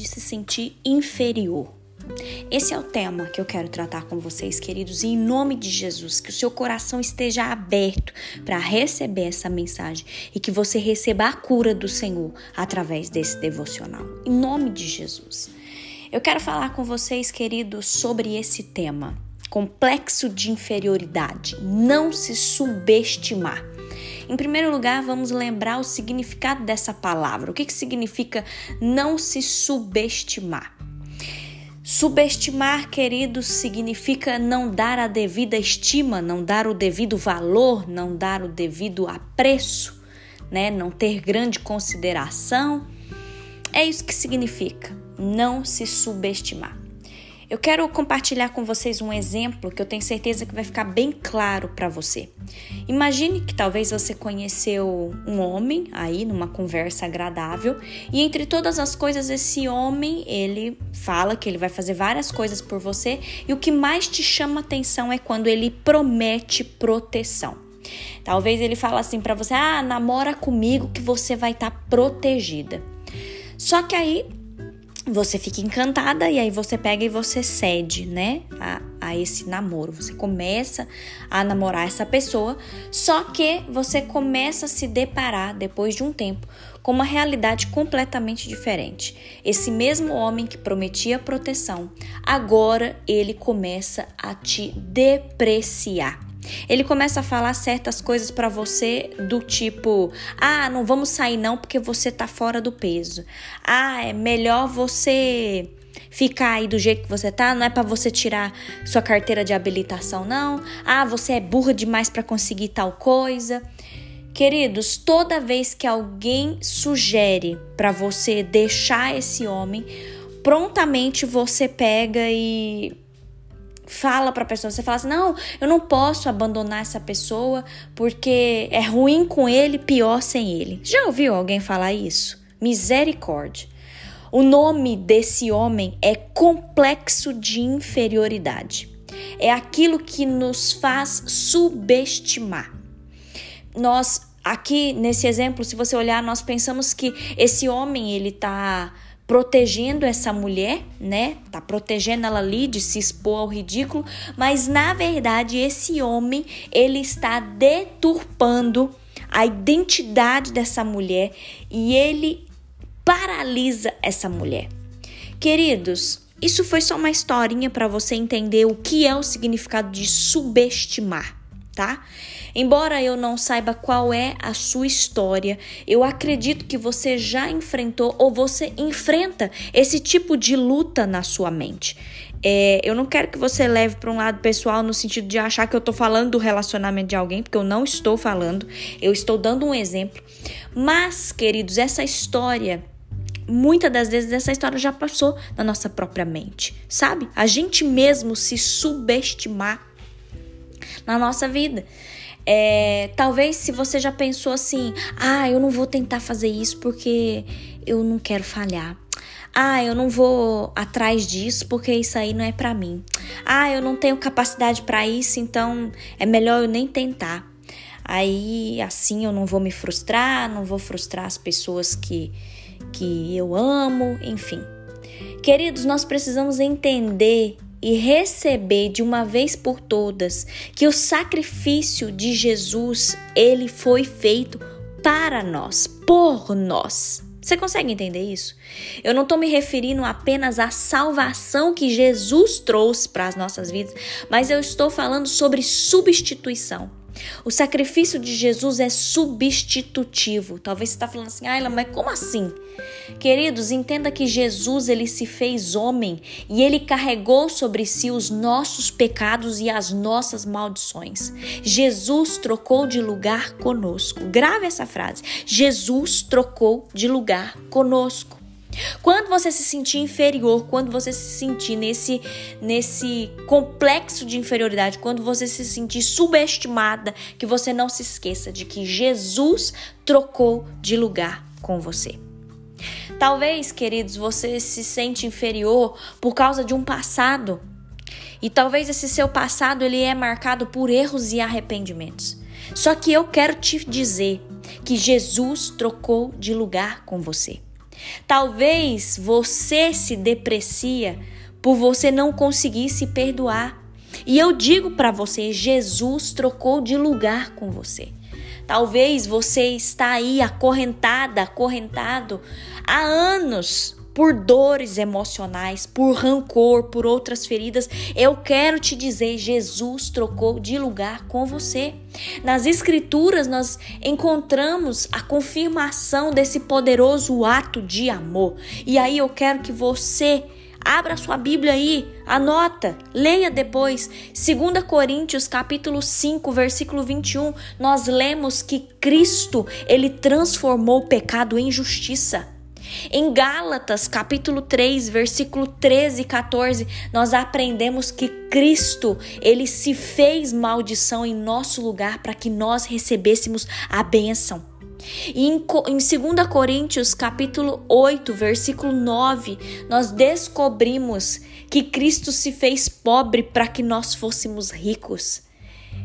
de se sentir inferior. Esse é o tema que eu quero tratar com vocês, queridos, e em nome de Jesus, que o seu coração esteja aberto para receber essa mensagem e que você receba a cura do Senhor através desse devocional. Em nome de Jesus. Eu quero falar com vocês, queridos, sobre esse tema, complexo de inferioridade, não se subestimar. Em primeiro lugar, vamos lembrar o significado dessa palavra. O que, que significa não se subestimar? Subestimar, queridos, significa não dar a devida estima, não dar o devido valor, não dar o devido apreço, né? Não ter grande consideração. É isso que significa não se subestimar. Eu quero compartilhar com vocês um exemplo que eu tenho certeza que vai ficar bem claro para você. Imagine que talvez você conheceu um homem aí numa conversa agradável e entre todas as coisas esse homem, ele fala que ele vai fazer várias coisas por você e o que mais te chama atenção é quando ele promete proteção. Talvez ele fala assim para você: "Ah, namora comigo que você vai estar tá protegida". Só que aí você fica encantada e aí você pega e você cede, né, a, a, esse namoro. Você começa a namorar essa pessoa, só que você começa a se deparar depois de um tempo com uma realidade completamente diferente. Esse mesmo homem que prometia proteção, agora ele começa a te depreciar. Ele começa a falar certas coisas para você do tipo: "Ah, não vamos sair não porque você tá fora do peso. Ah, é melhor você ficar aí do jeito que você tá, não é para você tirar sua carteira de habilitação não. Ah, você é burra demais para conseguir tal coisa." Queridos, toda vez que alguém sugere para você deixar esse homem, prontamente você pega e fala para a pessoa, você fala assim: "Não, eu não posso abandonar essa pessoa porque é ruim com ele, pior sem ele". Já ouviu alguém falar isso? Misericórdia. O nome desse homem é complexo de inferioridade. É aquilo que nos faz subestimar. Nós aqui nesse exemplo, se você olhar, nós pensamos que esse homem ele tá protegendo essa mulher, né? Tá protegendo ela ali de se expor ao ridículo, mas na verdade esse homem, ele está deturpando a identidade dessa mulher e ele paralisa essa mulher. Queridos, isso foi só uma historinha para você entender o que é o significado de subestimar tá? Embora eu não saiba qual é a sua história, eu acredito que você já enfrentou ou você enfrenta esse tipo de luta na sua mente. É, eu não quero que você leve para um lado pessoal no sentido de achar que eu estou falando do relacionamento de alguém, porque eu não estou falando, eu estou dando um exemplo. Mas, queridos, essa história muitas das vezes essa história já passou na nossa própria mente, sabe? A gente mesmo se subestimar na nossa vida. É, talvez se você já pensou assim, ah, eu não vou tentar fazer isso porque eu não quero falhar. Ah, eu não vou atrás disso porque isso aí não é para mim. Ah, eu não tenho capacidade para isso, então é melhor eu nem tentar. Aí assim eu não vou me frustrar, não vou frustrar as pessoas que que eu amo, enfim. Queridos, nós precisamos entender e receber de uma vez por todas que o sacrifício de Jesus, ele foi feito para nós, por nós. Você consegue entender isso? Eu não estou me referindo apenas à salvação que Jesus trouxe para as nossas vidas, mas eu estou falando sobre substituição. O sacrifício de Jesus é substitutivo. Talvez você está falando assim, ah, mas como assim? Queridos, entenda que Jesus ele se fez homem e ele carregou sobre si os nossos pecados e as nossas maldições. Jesus trocou de lugar conosco. Grave essa frase. Jesus trocou de lugar conosco. Quando você se sentir inferior, quando você se sentir nesse, nesse complexo de inferioridade, quando você se sentir subestimada, que você não se esqueça de que Jesus trocou de lugar com você. Talvez, queridos, você se sente inferior por causa de um passado. E talvez esse seu passado ele é marcado por erros e arrependimentos. Só que eu quero te dizer que Jesus trocou de lugar com você. Talvez você se deprecia por você não conseguir se perdoar. E eu digo para você, Jesus trocou de lugar com você. Talvez você está aí acorrentada, acorrentado há anos por dores emocionais, por rancor, por outras feridas, eu quero te dizer: Jesus trocou de lugar com você. Nas Escrituras, nós encontramos a confirmação desse poderoso ato de amor. E aí eu quero que você Abra sua Bíblia aí, anota, leia depois. 2 Coríntios capítulo 5, versículo 21, nós lemos que Cristo, ele transformou o pecado em justiça. Em Gálatas, capítulo 3, versículo 13 e 14, nós aprendemos que Cristo, ele se fez maldição em nosso lugar para que nós recebêssemos a bênção. E em, em 2 Coríntios, capítulo 8, versículo 9, nós descobrimos que Cristo se fez pobre para que nós fôssemos ricos.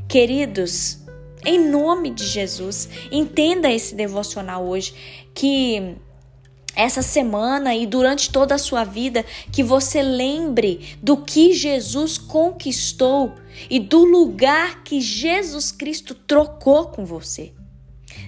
Queridos, em nome de Jesus, entenda esse devocional hoje que essa semana e durante toda a sua vida que você lembre do que Jesus conquistou e do lugar que Jesus Cristo trocou com você.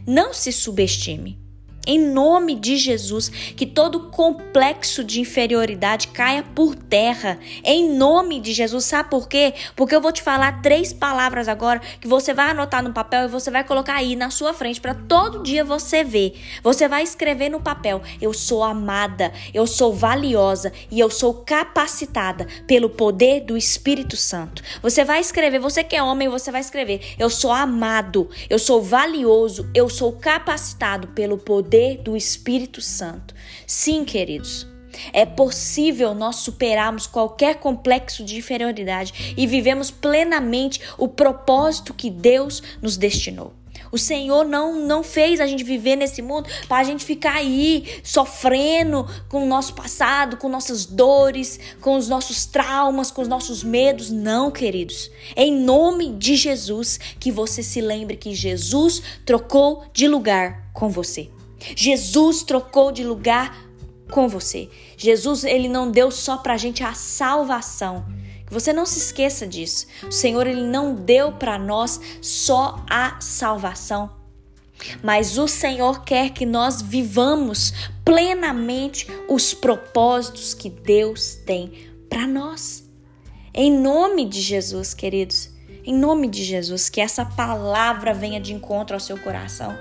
Não se subestime. Em nome de Jesus, que todo complexo de inferioridade caia por terra. Em nome de Jesus. Sabe por quê? Porque eu vou te falar três palavras agora que você vai anotar no papel e você vai colocar aí na sua frente para todo dia você ver. Você vai escrever no papel: Eu sou amada, eu sou valiosa e eu sou capacitada pelo poder do Espírito Santo. Você vai escrever, você que é homem, você vai escrever: Eu sou amado, eu sou valioso, eu sou capacitado pelo poder poder do Espírito Santo. Sim, queridos. É possível nós superarmos qualquer complexo de inferioridade e vivemos plenamente o propósito que Deus nos destinou. O Senhor não, não fez a gente viver nesse mundo para a gente ficar aí sofrendo com o nosso passado, com nossas dores, com os nossos traumas, com os nossos medos. Não, queridos. Em nome de Jesus, que você se lembre que Jesus trocou de lugar com você. Jesus trocou de lugar com você. Jesus, ele não deu só pra gente a salvação. Que você não se esqueça disso. O Senhor, ele não deu para nós só a salvação. Mas o Senhor quer que nós vivamos plenamente os propósitos que Deus tem para nós. Em nome de Jesus, queridos, em nome de Jesus, que essa palavra venha de encontro ao seu coração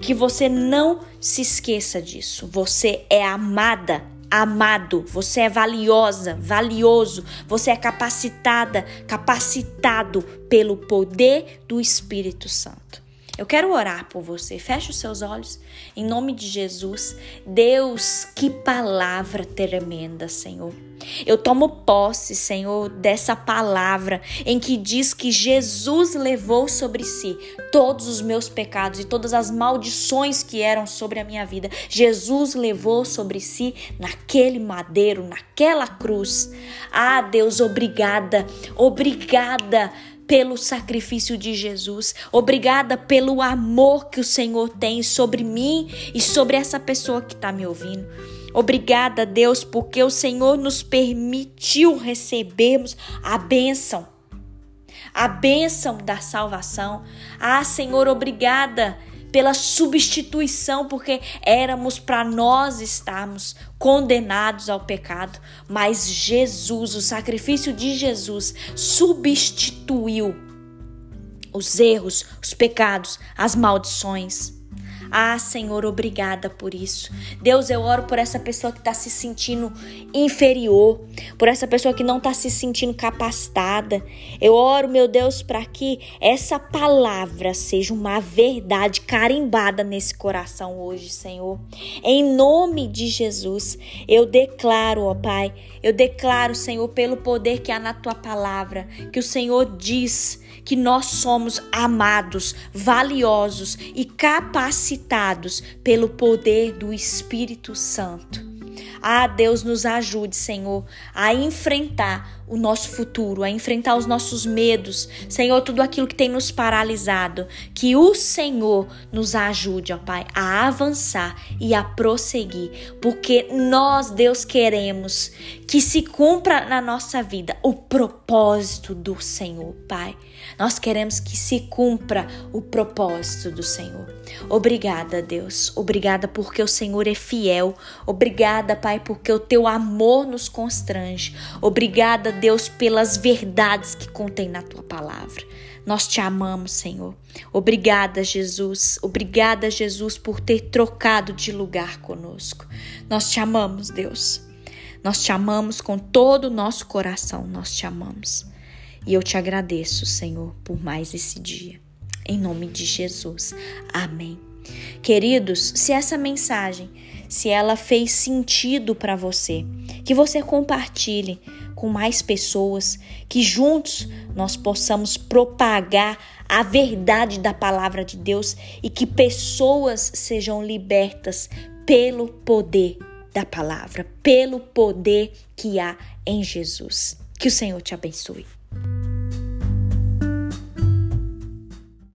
que você não se esqueça disso. Você é amada, amado, você é valiosa, valioso, você é capacitada, capacitado pelo poder do Espírito Santo. Eu quero orar por você. Feche os seus olhos. Em nome de Jesus. Deus, que palavra tremenda, Senhor. Eu tomo posse, Senhor, dessa palavra em que diz que Jesus levou sobre si todos os meus pecados e todas as maldições que eram sobre a minha vida. Jesus levou sobre si naquele madeiro, naquela cruz. Ah, Deus, obrigada, obrigada pelo sacrifício de Jesus. Obrigada pelo amor que o Senhor tem sobre mim e sobre essa pessoa que está me ouvindo. Obrigada, Deus, porque o Senhor nos permitiu recebermos a bênção, a bênção da salvação. Ah, Senhor, obrigada pela substituição, porque éramos para nós estarmos condenados ao pecado, mas Jesus, o sacrifício de Jesus, substituiu os erros, os pecados, as maldições. Ah, Senhor, obrigada por isso. Deus, eu oro por essa pessoa que está se sentindo inferior, por essa pessoa que não está se sentindo capacitada. Eu oro, meu Deus, para que essa palavra seja uma verdade carimbada nesse coração hoje, Senhor. Em nome de Jesus, eu declaro, ó Pai, eu declaro, Senhor, pelo poder que há na tua palavra, que o Senhor diz que nós somos amados, valiosos e capacitados pelo poder do Espírito Santo. Ah, Deus nos ajude, Senhor, a enfrentar o nosso futuro, a enfrentar os nossos medos, Senhor, tudo aquilo que tem nos paralisado. Que o Senhor nos ajude, ó Pai, a avançar e a prosseguir, porque nós, Deus, queremos que se cumpra na nossa vida o propósito do Senhor, Pai. Nós queremos que se cumpra o propósito do Senhor. Obrigada, Deus. Obrigada porque o Senhor é fiel. Obrigada, Pai, porque o teu amor nos constrange. Obrigada, Deus, pelas verdades que contém na tua palavra. Nós te amamos, Senhor. Obrigada, Jesus. Obrigada, Jesus, por ter trocado de lugar conosco. Nós te amamos, Deus. Nós te amamos com todo o nosso coração. Nós te amamos. E eu te agradeço, Senhor, por mais esse dia. Em nome de Jesus. Amém. Queridos, se essa mensagem, se ela fez sentido para você, que você compartilhe com mais pessoas, que juntos nós possamos propagar a verdade da palavra de Deus e que pessoas sejam libertas pelo poder da palavra, pelo poder que há em Jesus. Que o Senhor te abençoe.